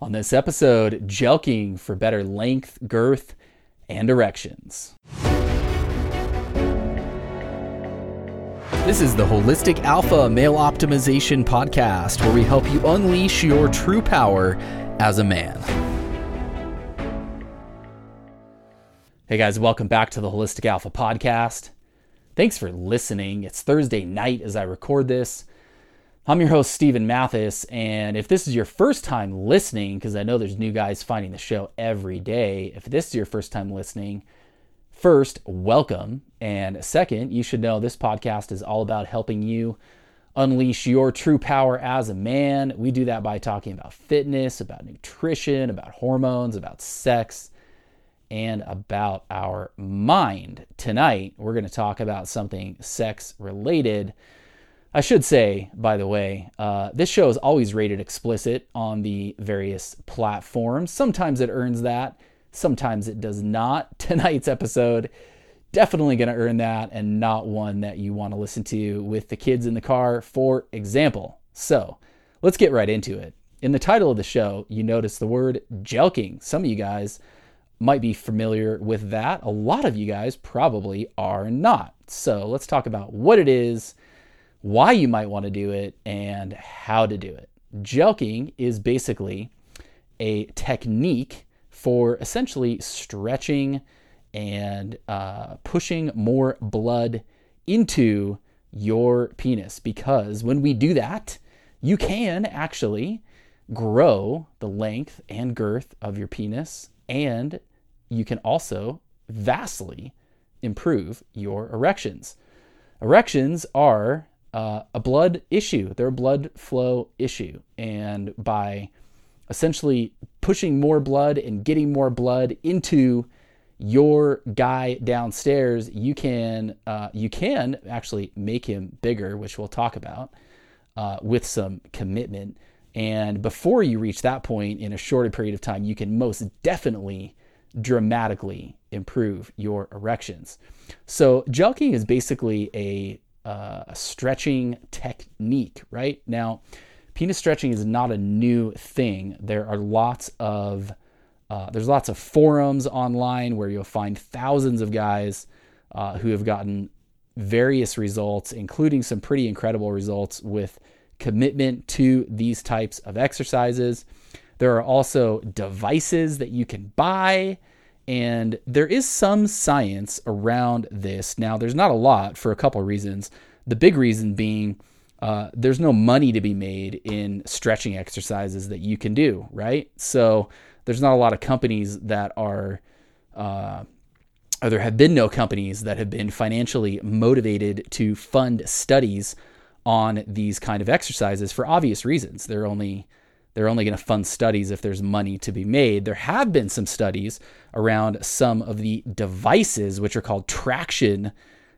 On this episode, jelqing for better length, girth, and erections. This is the Holistic Alpha Male Optimization Podcast, where we help you unleash your true power as a man. Hey guys, welcome back to the Holistic Alpha Podcast. Thanks for listening. It's Thursday night as I record this. I'm your host, Stephen Mathis, and if this is your first time listening, because I know there's new guys finding the show every day, if this is your first time listening, first, welcome. And second, you should know this podcast is all about helping you unleash your true power as a man. We do that by talking about fitness, about nutrition, about hormones, about sex, and about our mind. Tonight, we're going to talk about something sex related I should say, by the way, uh, this show is always rated explicit on the various platforms. Sometimes it earns that, sometimes it does not. Tonight's episode definitely going to earn that and not one that you want to listen to with the kids in the car, for example. So let's get right into it. In the title of the show, you notice the word jelqing. Some of you guys might be familiar with that. A lot of you guys probably are not. So let's talk about what it is why you might want to do it, and how to do it. Jelqing is basically a technique for essentially stretching and uh, pushing more blood into your penis because when we do that, you can actually grow the length and girth of your penis, and you can also vastly improve your erections. Erections are uh, a blood issue. They're a blood flow issue. And by essentially pushing more blood and getting more blood into your guy downstairs, you can uh, you can actually make him bigger, which we'll talk about uh, with some commitment. And before you reach that point in a shorter period of time, you can most definitely dramatically improve your erections. So jelqing is basically a uh, a stretching technique, right? Now, penis stretching is not a new thing. There are lots of uh, there's lots of forums online where you'll find thousands of guys uh, who have gotten various results, including some pretty incredible results with commitment to these types of exercises. There are also devices that you can buy and there is some science around this. Now, there's not a lot for a couple of reasons. The big reason being uh, there's no money to be made in stretching exercises that you can do, right? So there's not a lot of companies that are, uh, or there have been no companies that have been financially motivated to fund studies on these kind of exercises for obvious reasons. They're only they're only going to fund studies if there's money to be made. There have been some studies around some of the devices, which are called traction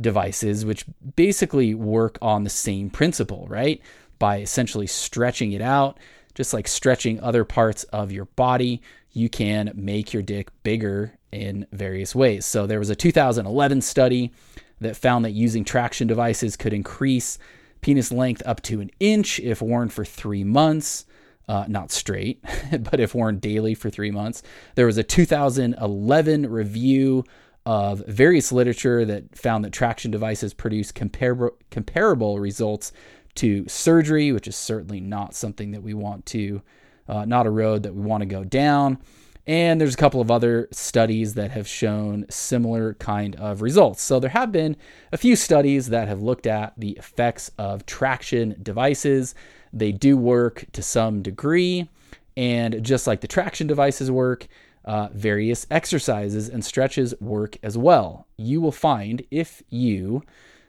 devices, which basically work on the same principle, right? By essentially stretching it out, just like stretching other parts of your body, you can make your dick bigger in various ways. So there was a 2011 study that found that using traction devices could increase penis length up to an inch if worn for three months uh, not straight, but if worn daily for three months. There was a 2011 review of various literature that found that traction devices produce comparable, comparable results to surgery, which is certainly not something that we want to, uh, not a road that we want to go down. And there's a couple of other studies that have shown similar kind of results. So there have been a few studies that have looked at the effects of traction devices. They do work to some degree. And just like the traction devices work, uh, various exercises and stretches work as well. You will find if you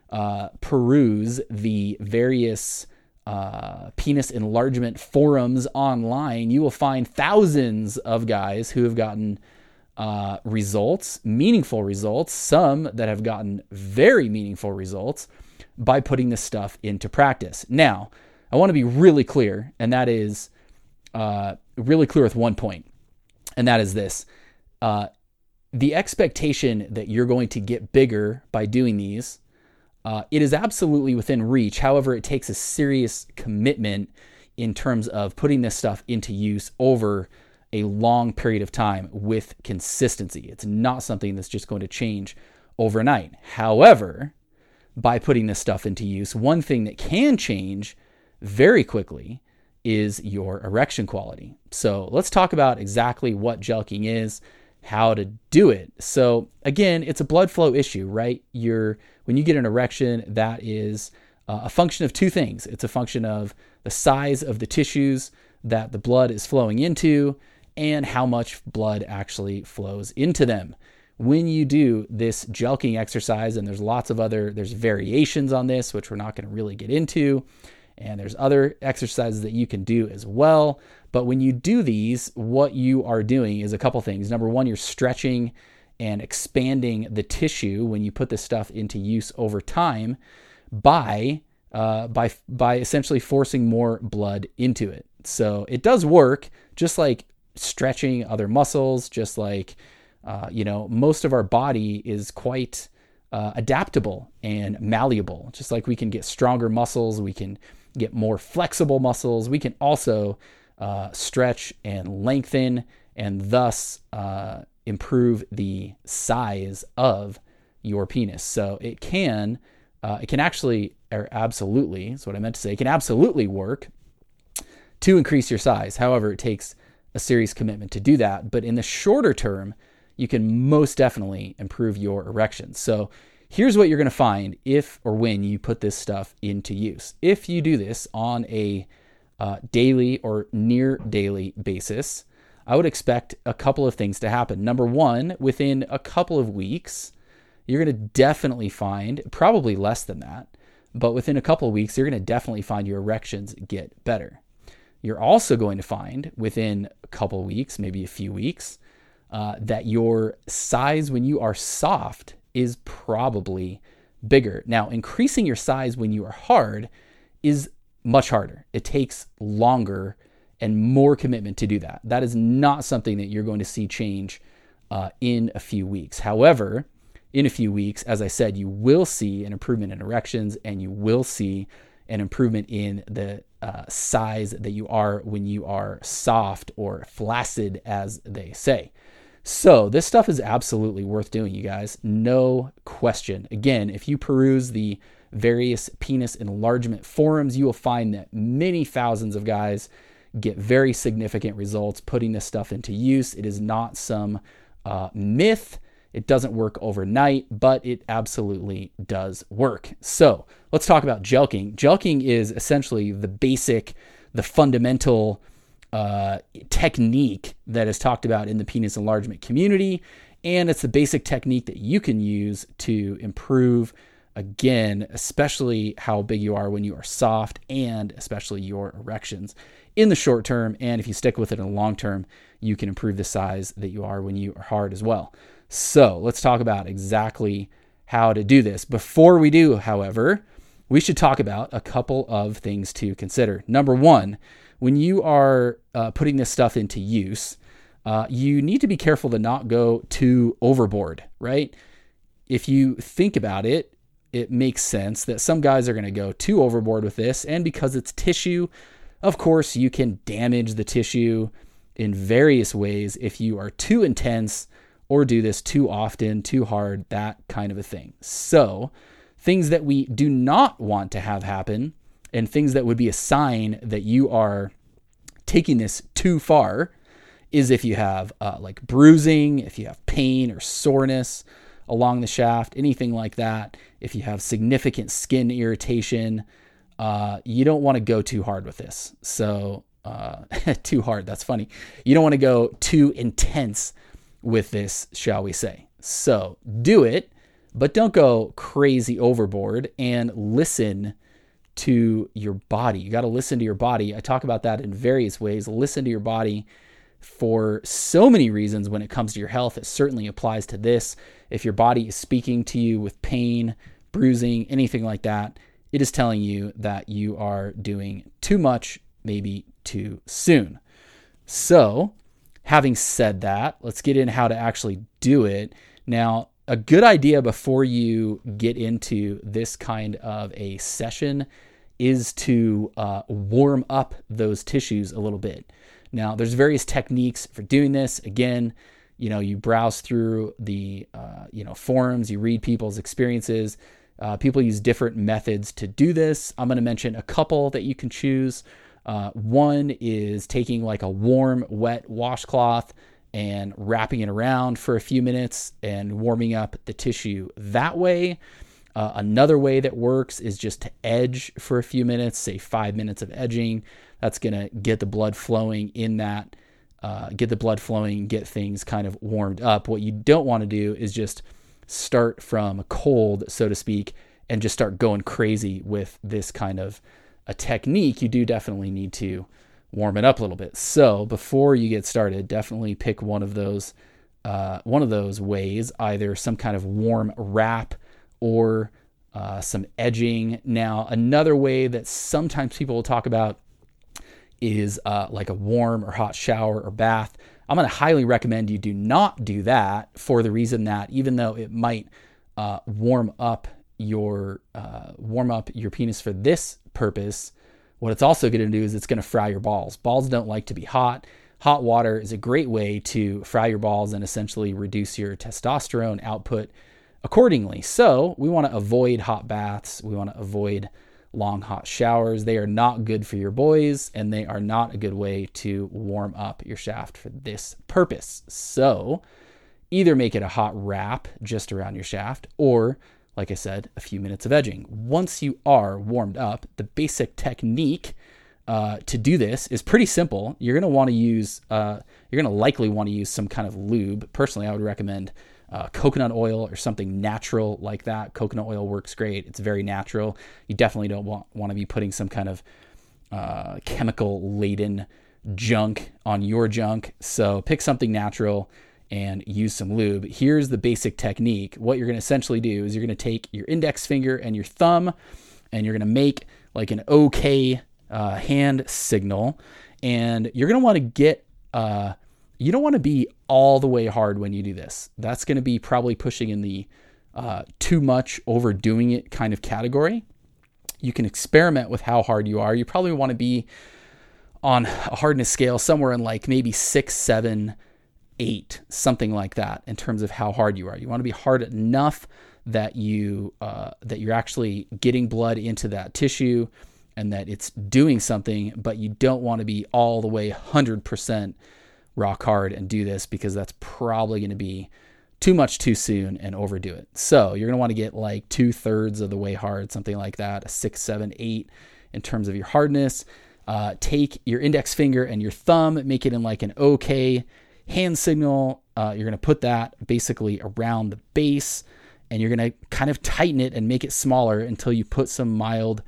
uh, peruse the various uh, penis enlargement forums online, you will find thousands of guys who have gotten uh, results, meaningful results, some that have gotten very meaningful results by putting this stuff into practice. Now, I want to be really clear, and that is uh, really clear with one point, and that is this. Uh, the expectation that you're going to get bigger by doing these uh, it is absolutely within reach. However, it takes a serious commitment in terms of putting this stuff into use over a long period of time with consistency. It's not something that's just going to change overnight. However, by putting this stuff into use, one thing that can change very quickly is your erection quality. So let's talk about exactly what jelqing is, how to do it. So again, it's a blood flow issue, right? You're when you get an erection, that is uh, a function of two things. It's a function of the size of the tissues that the blood is flowing into and how much blood actually flows into them. When you do this jelqing exercise, and there's lots of other, there's variations on this, which we're not going to really get into, and there's other exercises that you can do as well. But when you do these, what you are doing is a couple things. Number one, you're stretching and expanding the tissue when you put this stuff into use over time by uh, by by essentially forcing more blood into it. So it does work, just like stretching other muscles, just like uh, you know, most of our body is quite uh, adaptable and malleable. Just like we can get stronger muscles, we can get more flexible muscles. We can also uh, stretch and lengthen, and thus uh, improve the size of your penis. So it can, uh, it can actually, or absolutely, that's what I meant to say, it can absolutely work to increase your size. However, it takes a serious commitment to do that. But in the shorter term, you can most definitely improve your erections. So here's what you're going to find if or when you put this stuff into use. If you do this on a uh, daily or near daily basis, I would expect a couple of things to happen. Number one, within a couple of weeks, you're going to definitely find, probably less than that, but within a couple of weeks, you're going to definitely find your erections get better. You're also going to find within a couple of weeks, maybe a few weeks, uh, that your size when you are soft is probably bigger. Now, increasing your size when you are hard is much harder. It takes longer and more commitment to do that. That is not something that you're going to see change uh, in a few weeks. However, in a few weeks, as I said, you will see an improvement in erections and you will see an improvement in the uh, size that you are when you are soft or flaccid, as they say. So, this stuff is absolutely worth doing, you guys. No question. Again, if you peruse the various penis enlargement forums, you will find that many thousands of guys get very significant results putting this stuff into use. It is not some uh, myth. It doesn't work overnight, but it absolutely does work. So let's talk about jelqing. Jelqing is essentially the basic, the fundamental uh, technique that is talked about in the penis enlargement community. And it's the basic technique that you can use to improve, again, especially how big you are when you are soft and especially your erections in the short term. And if you stick with it in the long term, you can improve the size that you are when you are hard as well. So let's talk about exactly how to do this. Before we do, however, we should talk about a couple of things to consider. Number one, when you are uh, putting this stuff into use, uh, you need to be careful to not go too overboard, right? If you think about it, it makes sense that some guys are going to go too overboard with this. And because it's tissue, of course, you can damage the tissue in various ways if you are too intense or do this too often, too hard, that kind of a thing. So, things that we do not want to have happen and things that would be a sign that you are taking this too far is if you have uh, like bruising, if you have pain or soreness along the shaft, anything like that. If you have significant skin irritation, uh, you don't want to go too hard with this. So, uh, too hard, that's funny. You don't want to go too intense with this, shall we say. So, do it, but don't go crazy overboard and listen to your body. You got to listen to your body. I talk about that in various ways. Listen to your body for so many reasons when it comes to your health. It certainly applies to this. If your body is speaking to you with pain, bruising, anything like that, it is telling you that you are doing too much, maybe too soon. So, having said that, let's get in how to actually do it. Now, a good idea before you get into this kind of a session is to uh, warm up those tissues a little bit. Now, there's various techniques for doing this. Again, you know, you browse through the uh, you know forums, you read people's experiences. Uh, people use different methods to do this. I'm going to mention a couple that you can choose. Uh, one is taking like a warm, wet washcloth and wrapping it around for a few minutes and warming up the tissue that way. Uh, another way that works is just to edge for a few minutes, say five minutes of edging. That's going to get the blood flowing in that, uh, get the blood flowing, get things kind of warmed up. What you don't want to do is just start from a cold, so to speak, and just start going crazy with this kind of a technique. You do definitely need to warm it up a little bit. So before you get started, definitely pick one of those uh, one of those ways, either some kind of warm wrap or uh, some edging. Now, another way that sometimes people will talk about is uh, like a warm or hot shower or bath. I'm going to highly recommend you do not do that for the reason that even though it might uh, warm up your uh, warm up your penis for this purpose, what it's also going to do is it's going to fry your balls. Balls don't like to be hot. Hot water is a great way to fry your balls and essentially reduce your testosterone output accordingly. So, we want to avoid hot baths. We want to avoid long hot showers. They are not good for your boys and they are not a good way to warm up your shaft for this purpose. So, either make it a hot wrap just around your shaft or like I said, a few minutes of edging. Once you are warmed up, the basic technique uh, to do this is pretty simple. You're going to want to use, uh, you're going to likely want to use some kind of lube. Personally, I would recommend uh, coconut oil or something natural like that. Coconut oil works great. It's very natural. You definitely don't want, want to be putting some kind of uh, chemical laden junk on your junk. So pick something natural and use some lube. Here's the basic technique. What you're going to essentially do is you're going to take your index finger and your thumb, and you're going to make like an OK uh, hand signal. And you're going to want to get, uh, you don't want to be all the way hard when you do this. That's going to be probably pushing in the uh, too much overdoing it kind of category. You can experiment with how hard you are. You probably want to be on a hardness scale somewhere in like maybe six, seven, eight, something like that, in terms of how hard you are. You want to be hard enough that you uh, that you're actually getting blood into that tissue and that it's doing something, but you don't want to be all the way 100% rock hard and do this because that's probably going to be too much too soon and overdo it. So you're going to want to get like two thirds of the way hard, something like that, a six, seven, eight in terms of your hardness. Uh, take your index finger and your thumb, make it in like an okay hand signal. Uh, you're going to put that basically around the base and you're going to kind of tighten it and make it smaller until you put some mild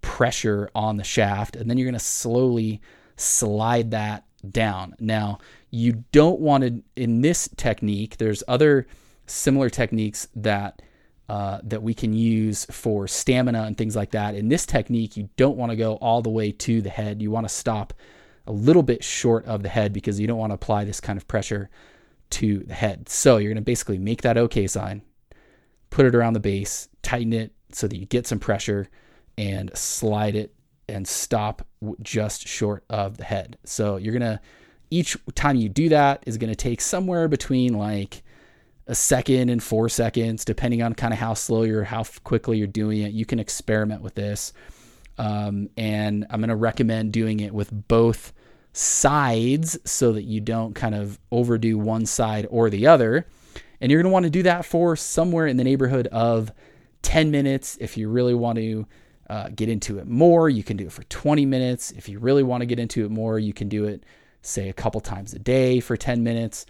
pressure on the shaft. And then you're going to slowly slide that down. Now, you don't want to, in this technique, there's other similar techniques that. Uh, that we can use for stamina and things like that. In this technique, you don't want to go all the way to the head. You want to stop a little bit short of the head because you don't want to apply this kind of pressure to the head. So you're going to basically make that OK sign, put it around the base, tighten it so that you get some pressure and slide it and stop just short of the head. So you're going to, each time you do that is going to take somewhere between like a second and four seconds, depending on kind of how slow you're, how quickly you're doing it. You can experiment with this. Um, and I'm going to recommend doing it with both sides so that you don't kind of overdo one side or the other. And you're going to want to do that for somewhere in the neighborhood of 10 minutes. If you really want to uh, get into it more, you can do it for 20 minutes. If you really want to get into it more, you can do it, say, a couple times a day for 10 minutes.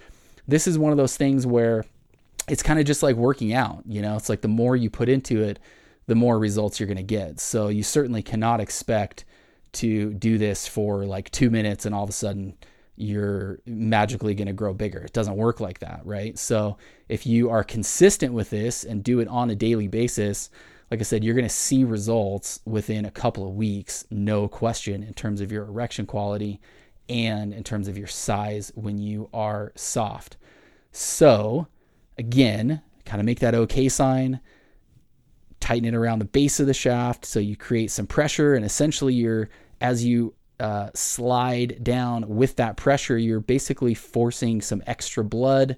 This is one of those things where it's kind of just like working out. You know, it's like the more you put into it, the more results you're going to get. So you certainly cannot expect to do this for like two minutes and all of a sudden you're magically going to grow bigger. It doesn't work like that, right? So if you are consistent with this and do it on a daily basis, like I said, you're going to see results within a couple of weeks, no question, in terms of your erection quality and in terms of your size when you are soft. So, again, kind of make that okay sign tighten it around the base of the shaft so you create some pressure. And essentially, you're as you uh, slide down with that pressure, you're basically forcing some extra blood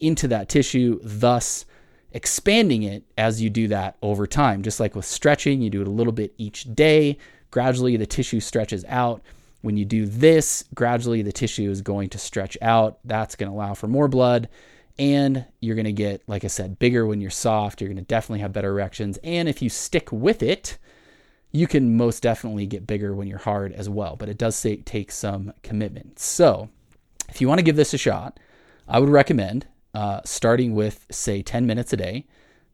into that tissue, thus expanding it as you do that over time. Just like with stretching, you do it a little bit each day. Gradually, the tissue stretches out. When you do this, gradually the tissue is going to stretch out. That's going to allow for more blood. And you're going to get, like I said, bigger when you're soft. You're going to definitely have better erections. And if you stick with it, you can most definitely get bigger when you're hard as well. But it does say, take some commitment. So if you want to give this a shot, I would recommend uh, starting with, say, 10 minutes a day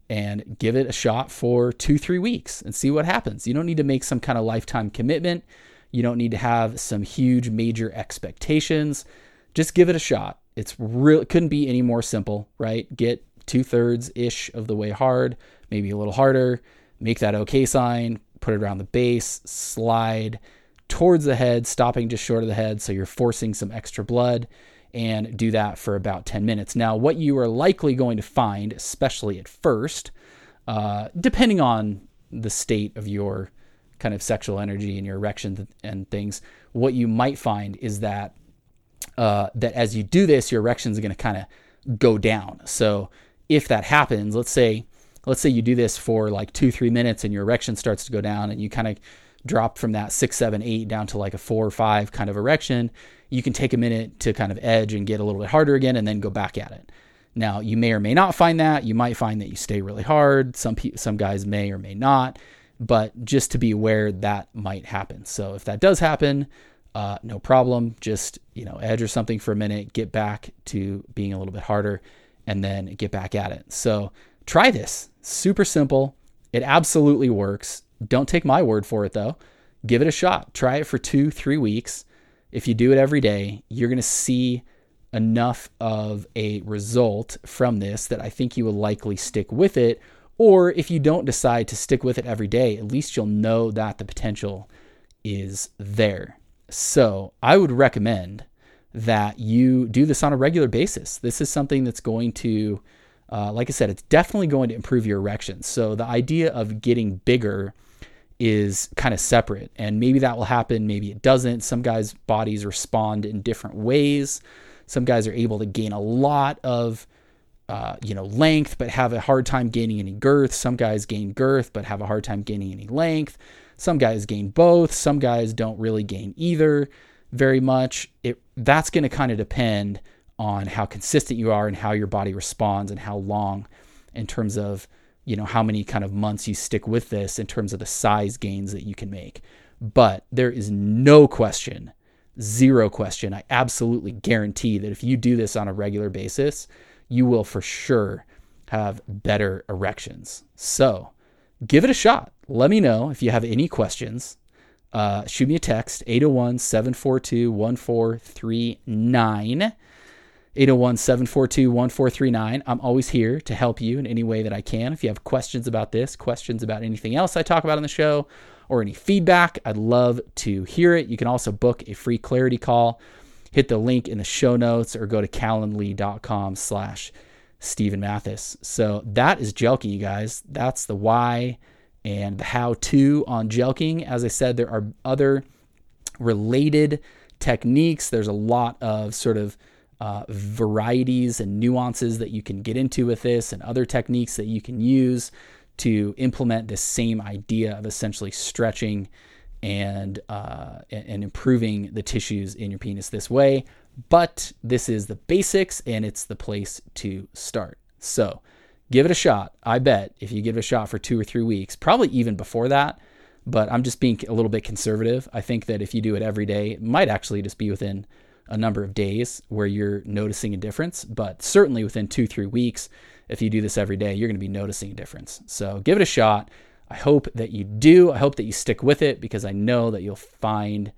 and give it a shot for two, three weeks and see what happens. You don't need to make some kind of lifetime commitment. You don't need to have some huge major expectations. Just give it a shot. It's real. Couldn't be any more simple, right? Get two thirds ish of the way hard, maybe a little harder. Make that okay sign. Put it around the base. Slide towards the head, stopping just short of the head, so you're forcing some extra blood and do that for about 10 minutes. Now, what you are likely going to find, especially at first, uh, depending on the state of your kind of sexual energy and your erection and things, what you might find is that uh, that as you do this, your erection is going to kind of go down. So if that happens, let's say let's say you do this for like two three minutes and your erection starts to go down and you kind of drop from that six seven eight down to like a four or five kind of erection you can take a minute to kind of edge and get a little bit harder again and then go back at it. Now, you may or may not find that. You might find that you stay really hard. Some pe- some guys may or may not, but just to be aware that might happen. So if that does happen, uh, no problem. Just you know, edge or something for a minute, get back to being a little bit harder, and then get back at it. So try this. Super simple. It absolutely works. Don't take my word for it though. Give it a shot. Try it for two, three weeks if you do it every day, you're going to see enough of a result from this that I think you will likely stick with it. Or if you don't decide to stick with it every day, at least you'll know that the potential is there. So I would recommend that you do this on a regular basis. This is something that's going to, uh, like I said, it's definitely going to improve your erections. So the idea of getting bigger is kind of separate. And maybe that will happen, maybe it doesn't. Some guys' bodies respond in different ways. Some guys are able to gain a lot of uh, you know, length, but have a hard time gaining any girth. Some guys gain girth, but have a hard time gaining any length. Some guys gain both. Some guys don't really gain either very much. It that's going to kind of depend on how consistent you are and how your body responds and how long, in terms of you know how many kind of months you stick with this in terms of the size gains that you can make but there is no question zero question i absolutely guarantee that if you do this on a regular basis you will for sure have better erections so give it a shot let me know if you have any questions uh, shoot me a text 801 742 1439 801 742 1439. I'm always here to help you in any way that I can. If you have questions about this, questions about anything else I talk about on the show, or any feedback, I'd love to hear it. You can also book a free clarity call. Hit the link in the show notes or go to calendly.com slash Stephen Mathis. So that is jelqing, you guys. That's the why and the how to on jelqing. As I said, there are other related techniques. There's a lot of sort of uh, varieties and nuances that you can get into with this and other techniques that you can use to implement this same idea of essentially stretching and uh, and improving the tissues in your penis this way. But this is the basics, and it's the place to start. So give it a shot. I bet if you give it a shot for two or three weeks, probably even before that. But I'm just being a little bit conservative. I think that if you do it every day, it might actually just be within a number of days where you're noticing a difference, but certainly within two, three weeks, if you do this every day, you're going to be noticing a difference. So give it a shot. I hope that you do. I hope that you stick with it because I know that you'll find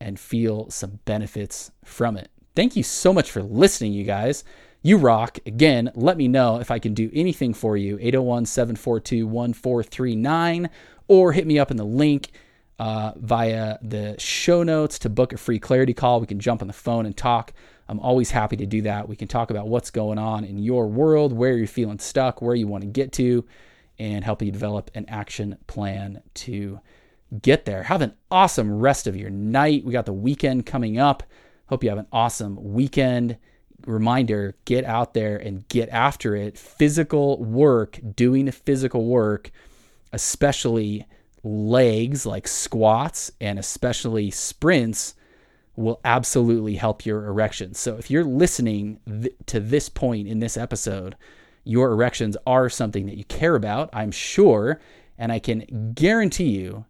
and feel some benefits from it. Thank you so much for listening, you guys. You rock. Again, let me know if I can do anything for you. 801 742 1439 or hit me up in the link uh, via the show notes to book a free clarity call. We can jump on the phone and talk. I'm always happy to do that. We can talk about what's going on in your world, where you're feeling stuck, where you want to get to, and help you develop an action plan to get there. Have an awesome rest of your night. We got the weekend coming up. Hope you have an awesome weekend. Reminder get out there and get after it. Physical work, doing physical work, especially legs like squats and especially sprints, will absolutely help your erections. So if you're listening th- to this point in this episode, your erections are something that you care about, I'm sure. And I can guarantee you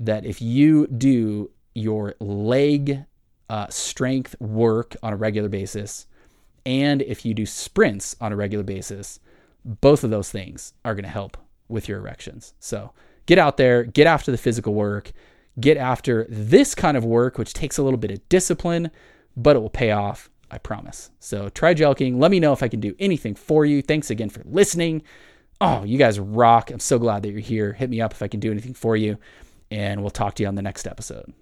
that if you do your leg uh, strength work on a regular basis, and if you do sprints on a regular basis, both of those things are going to help with your erections. So get out there, get after the physical work, get after this kind of work, which takes a little bit of discipline, but it will pay off, I promise. So try Jelqing. Let me know if I can do anything for you. Thanks again for listening. Oh, you guys rock. I'm so glad that you're here. Hit me up if I can do anything for you, and we'll talk to you on the next episode.